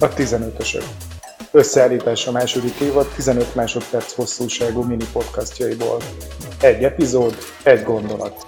A 15-ösök. Összeállítás a második évad 15 másodperc hosszúságú mini podcastjaiból. Egy epizód, egy gondolat.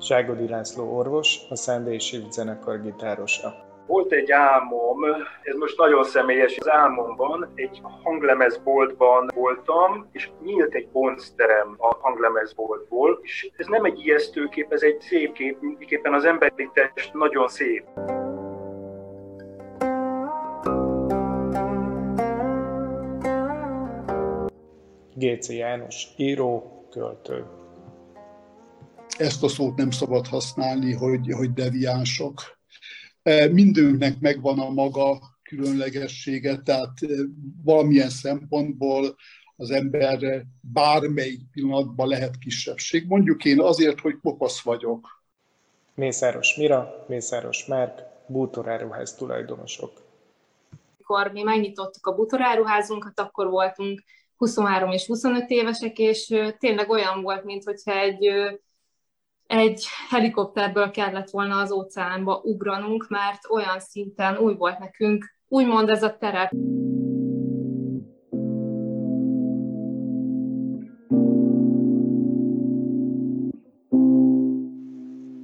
Ságodi László orvos, a Sunday Shift zenekar gitárosa. Volt egy álmom, ez most nagyon személyes, az álmomban egy hanglemezboltban voltam, és nyílt egy boncterem a hanglemezboltból, és ez nem egy ijesztő kép, ez egy szép kép, mindenképpen az emberi test nagyon szép. G.C. János, író, költő. Ezt a szót nem szabad használni, hogy, hogy deviánsok. Mindőnknek megvan a maga különlegessége, tehát valamilyen szempontból az ember bármelyik pillanatban lehet kisebbség. Mondjuk én azért, hogy kopasz vagyok. Mészáros Mira, Mészáros Márk, bútoráruház tulajdonosok. Amikor mi megnyitottuk a bútoráruházunkat, akkor voltunk 23 és 25 évesek, és tényleg olyan volt, mintha egy egy helikopterből kellett volna az óceánba ugranunk, mert olyan szinten új volt nekünk, úgymond ez a terep.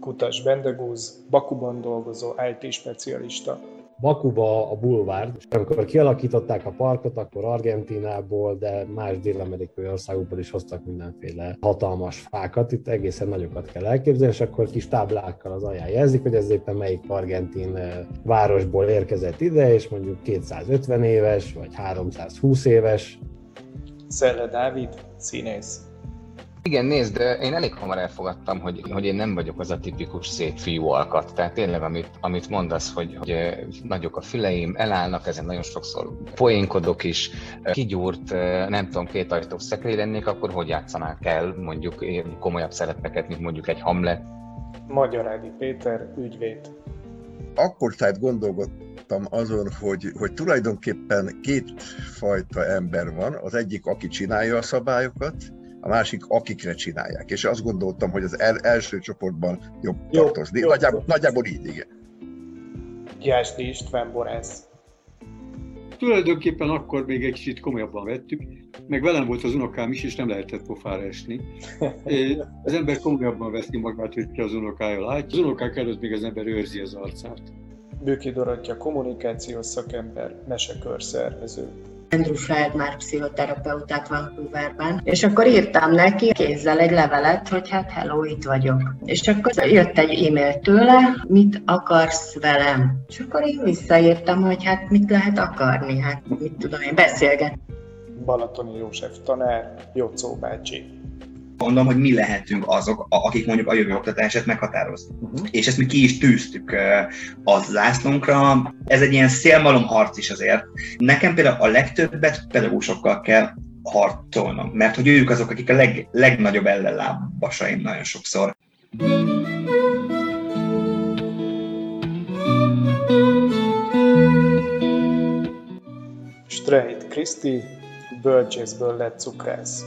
Kutas Bendegúz, Bakuban dolgozó IT specialista. Bakuba a bulvár. Amikor kialakították a parkot, akkor Argentinából, de más dél-amerikai országokból is hoztak mindenféle hatalmas fákat. Itt egészen nagyokat kell elképzelni, és akkor kis táblákkal az alján jelzik, hogy ez éppen melyik argentin eh, városból érkezett ide, és mondjuk 250 éves, vagy 320 éves. Szelle Dávid, színész. Igen, nézd, én elég hamar elfogadtam, hogy, hogy én nem vagyok az a tipikus szép fiú alkat. Tehát tényleg, amit, amit mondasz, hogy, hogy eh, nagyok a füleim, elállnak, ezen nagyon sokszor poénkodok is, eh, kigyúrt, eh, nem tudom, két ajtós szekrény lennék, akkor hogy játszanák el mondjuk komolyabb szerepeket, mint mondjuk egy Hamlet? Magyarádi Péter, ügyvéd. akkor tehát gondolkodtam azon, hogy, hogy tulajdonképpen két fajta ember van, az egyik, aki csinálja a szabályokat, a másik, akikre csinálják. És azt gondoltam, hogy az el, első csoportban jobb Jó, tartozni. jó. Nagyjából, nagyjából így, igen. Gyásdi István Borász. Tulajdonképpen akkor még egy kicsit komolyabban vettük, meg velem volt az unokám is, és nem lehetett pofára esni. Az ember komolyabban veszi magát, hogyha az unokája látja. Az unokák előtt még az ember őrzi az arcát. Bőki Dorottya, kommunikációs szakember, mesekörszervező. Andrew Fred már pszichoterapeutát Vancouverben, és akkor írtam neki kézzel egy levelet, hogy hát hello, itt vagyok. És akkor jött egy e-mail tőle, mit akarsz velem? És akkor én visszaírtam, hogy hát mit lehet akarni, hát mit tudom én, beszélget. Balatoni József tanár, Jocó bácsi. Mondom, hogy mi lehetünk azok, akik mondjuk a jövő oktatását meghatározni. Uh-huh. És ezt mi ki is tűztük ö, a zászlónkra. Ez egy ilyen szélmalom harc is azért. Nekem például a legtöbbet pedagógusokkal kell harcolnom, mert hogy ők azok, akik a leg, legnagyobb ellenlábasaim nagyon sokszor. Streit Kriszti, bölcsészből lett cukrász.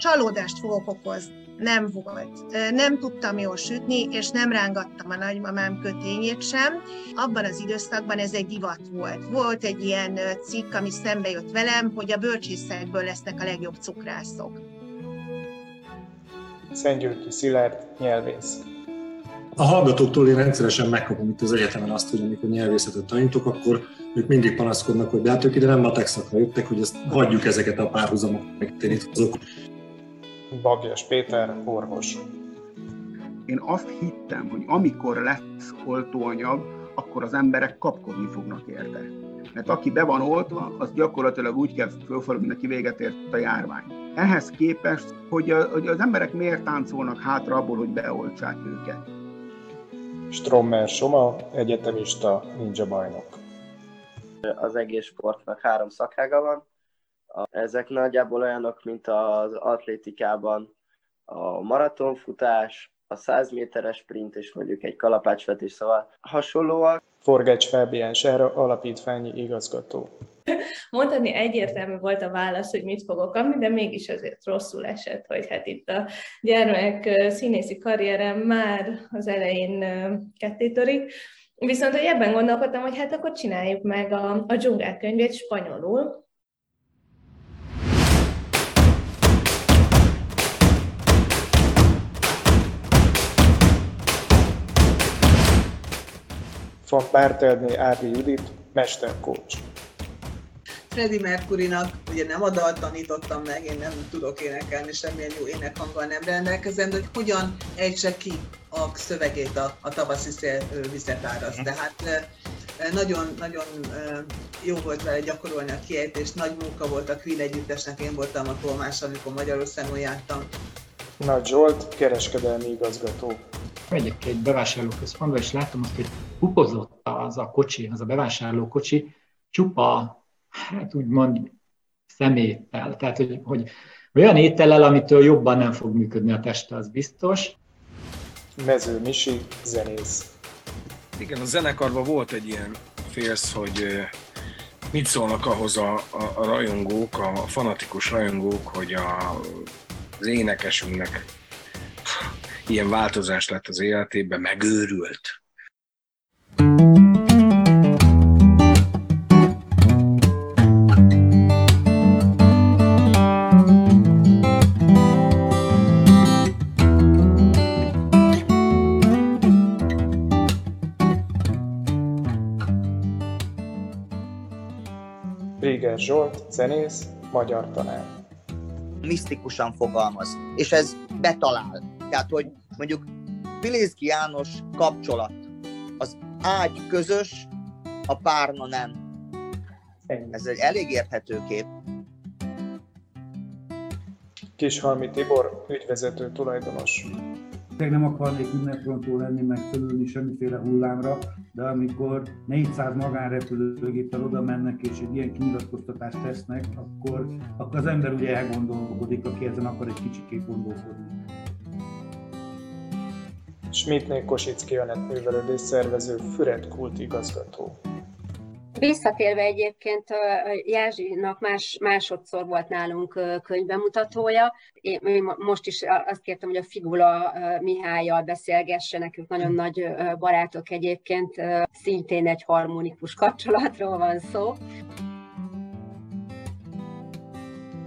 Csalódást fogok okozni. Nem volt. Nem tudtam jól sütni, és nem rángattam a nagymamám kötényét sem. Abban az időszakban ez egy divat volt. Volt egy ilyen cikk, ami szembe jött velem, hogy a bölcsészekből lesznek a legjobb cukrászok. Szentgyörgyi Szilárd, nyelvész. A hallgatóktól én rendszeresen megkapom itt az egyetemen azt, hogy amikor nyelvészetet tanítok, akkor ők mindig panaszkodnak, hogy de hát ők ide nem matek szakra jöttek, hogy ezt hagyjuk ezeket a párhuzamokat, meg itt azok. Bagjas Péter, orvos. Én azt hittem, hogy amikor lesz oltóanyag, akkor az emberek kapkodni fognak érte. Mert aki be van oltva, az gyakorlatilag úgy kell fölfogni, mint aki véget ért a járvány. Ehhez képest, hogy, a, hogy az emberek miért táncolnak hátra abból, hogy beoltsák őket. Strommer Soma, egyetemista, ninja bajnok. Az egész sportnak három szakága van. Ezek nagyjából olyanok, mint az atlétikában a maratonfutás, a 100 méteres sprint és mondjuk egy kalapácsvetés, szóval hasonlóak. Forgács Fábián Sára, alapítványi igazgató. Mondani egyértelmű volt a válasz, hogy mit fogok kapni, de mégis azért rosszul esett, hogy hát itt a gyermek színészi karrierem már az elején kettétörik. Viszont hogy ebben gondolkodtam, hogy hát akkor csináljuk meg a, a dzsungák könyvét spanyolul, Van Pártelné Árvi Judit, mesterkócs. Freddie Mercurynak ugye nem a dalt tanítottam meg, én nem tudok énekelni, semmilyen jó énekhanggal nem rendelkezem, de hogy hogyan ejtse ki a szövegét a, a tavaszi szél vizet áraz. Tehát nagyon-nagyon jó volt vele gyakorolni a kiejtést, nagy munka volt a Queen együttesnek, én voltam a tolmás, amikor Magyarországon jártam. Nagy Zsolt, kereskedelmi igazgató. Megyek egy bevásárlóközpontba, és látom azt, hogy pupozott az a kocsi, az a bevásárló kocsi, csupa, hát úgymond szeméttel. Tehát, hogy, hogy olyan étellel, amitől jobban nem fog működni a teste, az biztos. Mező Misi, zenész. Igen, a zenekarban volt egy ilyen félsz, hogy mit szólnak ahhoz a, a, a rajongók, a fanatikus rajongók, hogy a, az énekesünknek ilyen változás lett az életében, megőrült. Réger Zsolt, zenész, magyar tanár. Misztikusan fogalmaz, és ez betalál. Tehát, hogy mondjuk Pilinszki János kapcsolat, az ágy közös, a párna nem. Ez egy elég érthető kép. Kishalmi Tibor, ügyvezető tulajdonos. Nem akarnék ünneprontó lenni, meg fölülni semmiféle hullámra, de amikor 400 magánrepülőgéppel oda mennek és egy ilyen kinyilatkoztatást tesznek, akkor, akkor az ember ugye elgondolkodik, aki ezen akar egy kicsikét gondolkodni. Schmidtné Kosicki Anett művelődés szervező, Füred Kult igazgató. Visszatérve egyébként Jázsinak más, másodszor volt nálunk könyvbemutatója. Én most is azt kértem, hogy a Figula Mihályjal beszélgesse, nekünk nagyon nagy barátok egyébként, szintén egy harmonikus kapcsolatról van szó.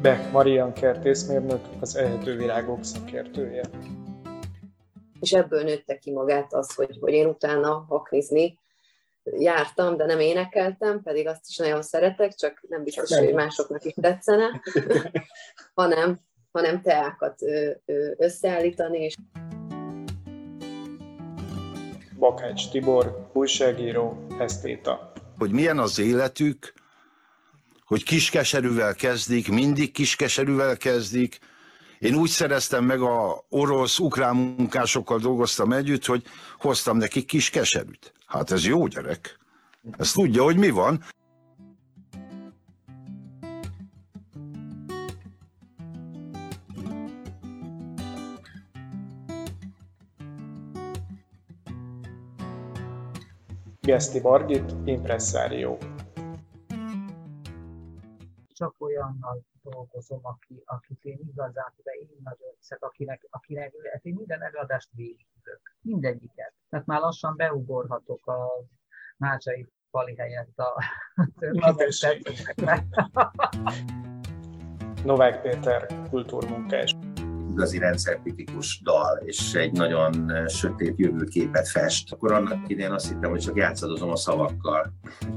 Beck Marian kertészmérnök, az ehető virágok szakértője. És ebből nőtte ki magát az, hogy, hogy én utána haknizni jártam, de nem énekeltem, pedig azt is nagyon szeretek, csak nem biztos, nem. hogy másoknak is tetszene, hanem, hanem teákat összeállítani. És... Bakács Tibor, újságíró, esztéta. Hogy milyen az életük, hogy kiskeserűvel kezdik, mindig kiskeserűvel kezdik, én úgy szereztem meg a orosz-ukrán munkásokkal dolgoztam együtt, hogy hoztam nekik kis keserűt. Hát ez jó gyerek. Ezt tudja, hogy mi van. Geszti Margit, impresszárió. Csak olyannal dolgozom, aki, akit én igazán, de én nagyon hiszek, akinek, akinek hát én minden előadást végigülök. Mindegyiket. Tehát már lassan beugorhatok a Mácsai Pali helyett a történetekbe. Novák Péter, kultúrmunkás igazi rendszerkritikus dal, és egy nagyon sötét jövőképet fest. Akkor annak idején azt hittem, hogy csak játszadozom a szavakkal,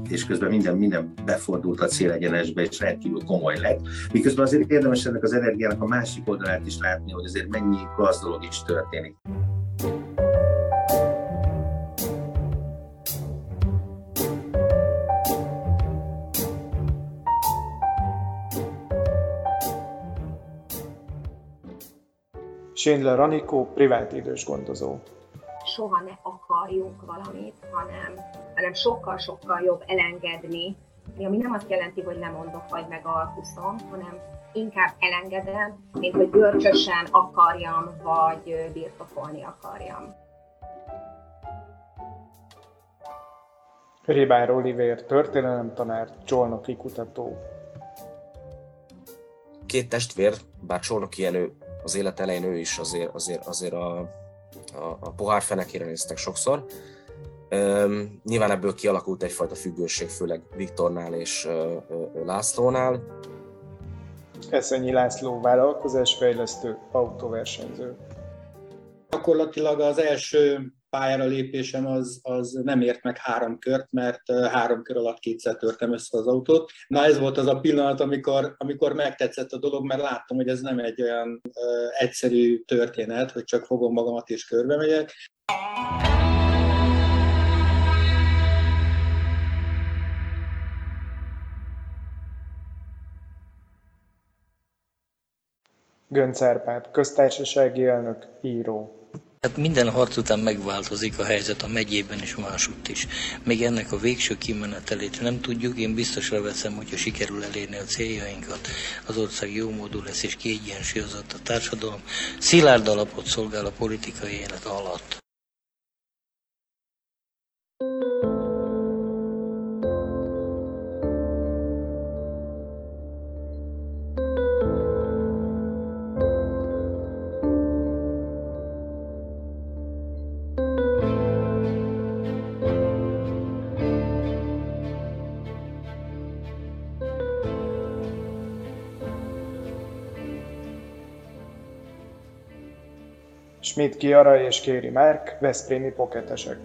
és közben minden, minden befordult a célegyenesbe, és rendkívül komoly lett. Miközben azért érdemes ennek az energiának a másik oldalát is látni, hogy azért mennyi gazd dolog is történik. Schindler Anikó, privát idős gondozó. Soha ne akarjunk valamit, hanem, hanem sokkal-sokkal jobb elengedni, ami nem azt jelenti, hogy lemondok vagy megalkuszom, hanem inkább elengedem, mint hogy görcsösen akarjam, vagy birtokolni akarjam. Ribár Oliver, történelemtanár, csolnoki kutató. Két testvér, bár csolnoki Jenő az élet elején ő is azért, azért, azért a, a, a pohár fenekére néztek sokszor. Üm, nyilván ebből kialakult egyfajta függőség, főleg Viktornál és ö, ö, Lászlónál. Eszenyi László vállalkozásfejlesztő, autóversenyző. Gyakorlatilag az első pályára lépésem az, az nem ért meg három kört, mert három kör alatt kétszer törtem össze az autót. Na ez volt az a pillanat, amikor, amikor megtetszett a dolog, mert láttam, hogy ez nem egy olyan ö, egyszerű történet, hogy csak fogom magamat és körbe megyek. Gönc Árpád, köztársasági elnök, író. Hát minden harc után megváltozik a helyzet a megyében és másutt is. Még ennek a végső kimenetelét nem tudjuk, én biztosra veszem, hogyha sikerül elérni a céljainkat, az ország jó módú lesz és kiegyensúlyozott a társadalom, szilárd alapot szolgál a politikai élet alatt. Schmidt Kiara és Kéri Márk, Veszprémi poketesek.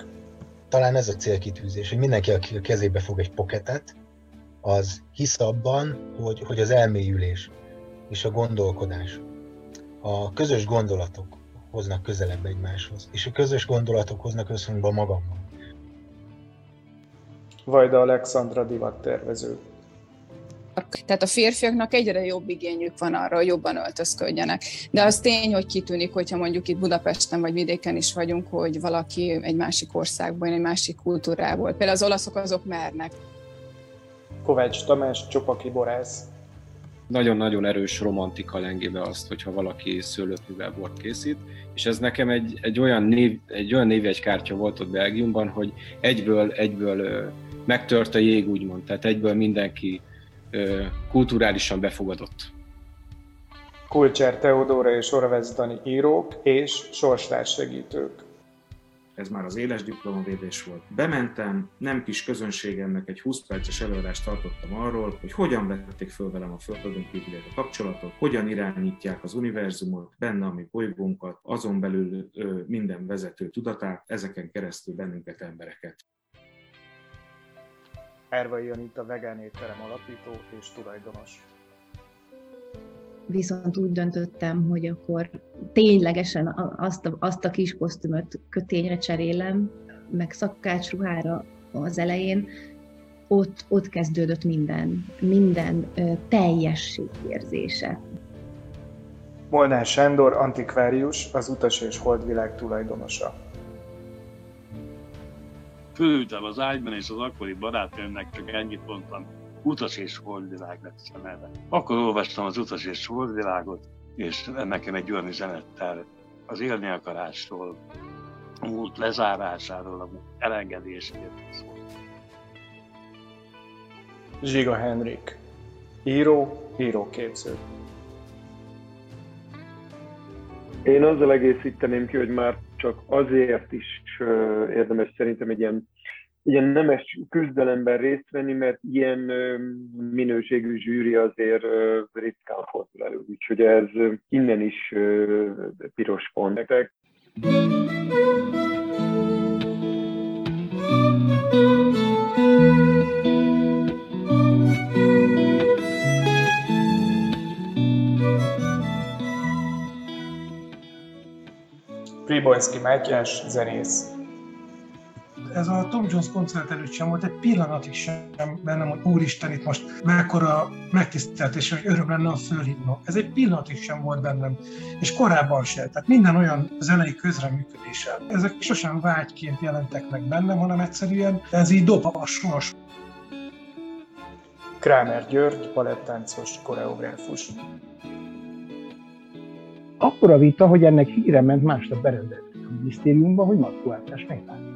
Talán ez a célkitűzés, hogy mindenki, aki a kezébe fog egy poketet, az hisz abban, hogy, hogy az elmélyülés és a gondolkodás, a közös gondolatok hoznak közelebb egymáshoz, és a közös gondolatok hoznak összhangba magammal. Vajda Alexandra divattervező. Tehát a férfiaknak egyre jobb igényük van arra, hogy jobban öltözködjenek. De az tény, hogy kitűnik, hogyha mondjuk itt Budapesten vagy vidéken is vagyunk, hogy valaki egy másik országból, egy másik kultúrából. Például az olaszok azok mernek. Kovács Tamás, Csopaki Borász. Nagyon-nagyon erős romantika lengébe azt, hogyha valaki szőlőtművel bort készít, és ez nekem egy, egy olyan, név, egy olyan névjegykártya volt ott Belgiumban, hogy egyből, egyből megtört a jég, úgymond, tehát egyből mindenki kulturálisan befogadott. Kulcser Teodóra és Orvesz Dani írók és sorstársegítők. Ez már az éles diplomavédés volt. Bementem, nem kis közönségemnek egy 20 perces előadást tartottam arról, hogy hogyan vették föl velem a Földön kívüliek a kapcsolatot, hogyan irányítják az univerzumot, benne a mi bolygónkat, azon belül ö, minden vezető tudatát, ezeken keresztül bennünket embereket. Ervai Anita vegán étterem alapító és tulajdonos. Viszont úgy döntöttem, hogy akkor ténylegesen azt a, azt a kis kosztümöt kötényre cserélem, meg szakácsruhára az elején, ott, ott kezdődött minden, minden teljesség érzése. Molnár Sándor, antikvárius, az Utas és Holdvilág tulajdonosa fölültem az ágyban, és az akkori barátnőmnek csak ennyit mondtam, utas és holdvilág lesz a neve. Akkor olvastam az utas és holdvilágot, és nekem egy olyan üzenettel az élni akarásról, a múlt lezárásáról, a múlt elengedéséről szól. Zsiga Henrik, író, íróképző. Én azzal egészíteném ki, hogy már csak azért is érdemes szerintem egy ilyen, ilyen nemes küzdelemben részt venni, mert ilyen minőségű zsűri azért ritkán fordul elő. Úgyhogy ez innen is piros pont nektek. Pribolszki Mátyás, zenész. Ez a Tom Jones koncert előtt sem volt egy pillanatig sem bennem, hogy úristen, itt most mekkora megtiszteltés, hogy öröm lenne a fölhívnom. Ez egy pillanatig sem volt bennem, és korábban sem. Tehát minden olyan zenei közreműködéssel. Ezek sosem vágyként jelentek meg bennem, hanem egyszerűen ez így dob a sors. Krámer György, palettáncos, koreográfus. Akkor a vita, hogy ennek híre ment másnap berendezték a minisztériumban, hogy Matkó megtámadja a fiatalokat.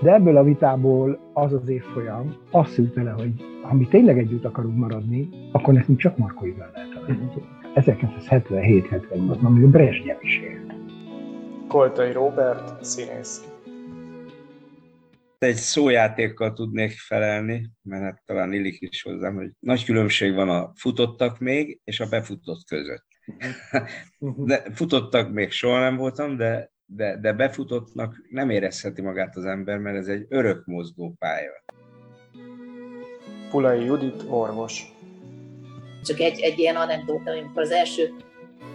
De ebből a vitából az az évfolyam azt szült vele, hogy ha mi tényleg együtt akarunk maradni, akkor nekünk csak Markóival lehet a 1977-78-ban, amíg a Brezsnyev is élt. Koltai Robert, színész. Egy szójátékkal tudnék felelni, mert hát talán illik is hozzám, hogy nagy különbség van a futottak még és a befutott között. De futottak még soha nem voltam, de, de, de befutottnak nem érezheti magát az ember, mert ez egy örök mozgó pálya. Pulai Judit, orvos. Csak egy, egy ilyen anekdóta, amikor az első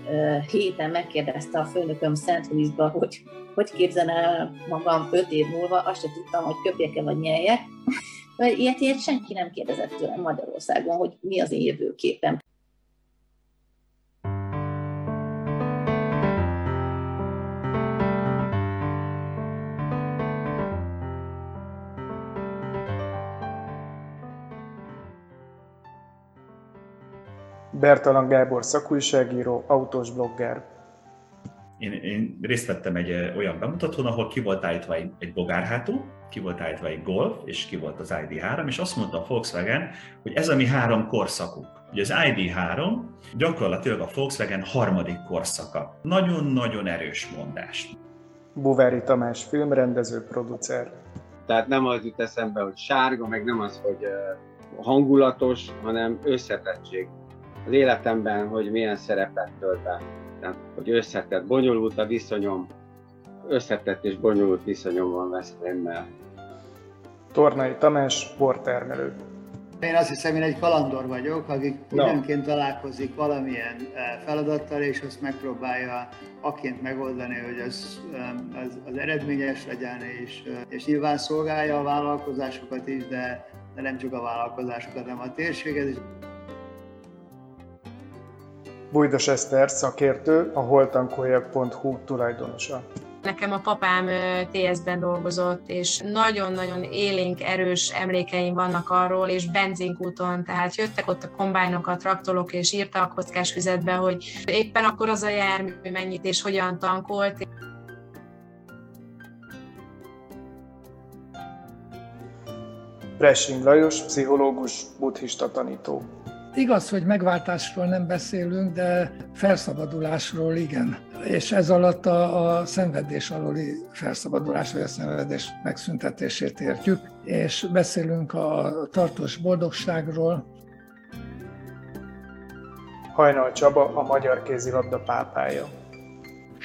uh, héten megkérdezte a főnököm Szent Louisba, hogy hogy képzelem el magam öt év múlva, azt sem tudtam, hogy köpjek-e vagy nyeljek. Ilyet, ilyet senki nem kérdezett tőlem Magyarországon, hogy mi az én jövőképem. Bertalan Gábor szakújságíró, autós blogger. Én, én részt vettem egy olyan bemutatón, ahol ki volt állítva egy, egy bogárhátú, ki volt állítva egy Golf, és ki volt az ID3, és azt mondta a Volkswagen, hogy ez a mi három korszakunk. Ugye az ID3 gyakorlatilag a Volkswagen harmadik korszaka. Nagyon-nagyon erős mondás. Buvári Tamás filmrendező, producer. Tehát nem az jut eszembe, hogy sárga, meg nem az, hogy hangulatos, hanem összetettség az életemben, hogy milyen szerepet tölt be. Tehát, hogy összetett, bonyolult a viszonyom, összetett és bonyolult viszonyom van Veszprémmel. Tornai Tamás, portermelő. Én azt hiszem, én egy kalandor vagyok, aki időnként találkozik valamilyen eh, feladattal, és azt megpróbálja aként megoldani, hogy az, az, az eredményes legyen, és, eh, és nyilván szolgálja a vállalkozásokat is, de, de nem csak a vállalkozásokat, hanem a térséget is. Bújdos Eszter szakértő, a holtankoljak.hu tulajdonosa. Nekem a papám TS-ben dolgozott, és nagyon-nagyon élénk, erős emlékeim vannak arról, és benzinkúton, tehát jöttek ott a kombájnok, a traktorok, és írta a kockás füzetbe, hogy éppen akkor az a jármű mennyit és hogyan tankolt. Pressing Lajos, pszichológus, buddhista tanító. Igaz, hogy megváltásról nem beszélünk, de felszabadulásról igen. És ez alatt a, a szenvedés aluli felszabadulás, vagy a szenvedés megszüntetését értjük, és beszélünk a tartós boldogságról. Hajnal Csaba, a magyar kézilabda pápája.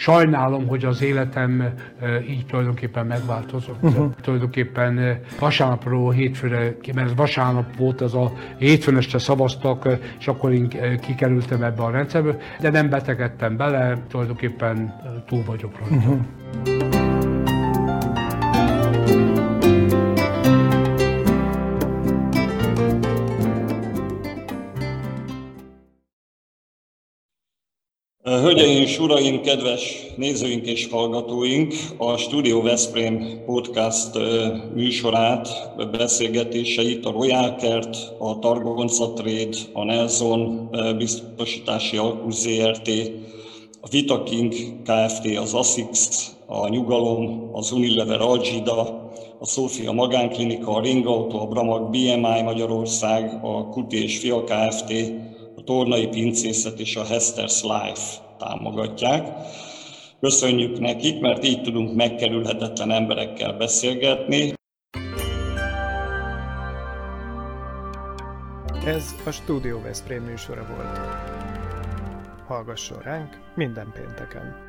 Sajnálom, hogy az életem így tulajdonképpen megváltozott. Uh-huh. Tulajdonképpen vasárnapról hétfőre, mert vasárnap volt az a hétfőn este szavaztak, és akkor én kikerültem ebbe a rendszerbe, de nem betegedtem bele, tulajdonképpen túl vagyok rajta. Uh-huh. Hölgyeim és uraim, kedves nézőink és hallgatóink, a Studio Veszprém podcast műsorát, beszélgetéseit a Royal Kert, a Targonca Trade, a Nelson biztosítási alkú ZRT, a Vitaking Kft., az ASICS, a Nyugalom, az Unilever Algida, a Szófia Magánklinika, a Ringauto, a Bramag BMI Magyarország, a Kuti és Fia Kft., Tornai Pincészet és a Hester's Life támogatják. Köszönjük nekik, mert így tudunk megkerülhetetlen emberekkel beszélgetni. Ez a Studio Veszprém műsora volt. Hallgasson ránk minden pénteken!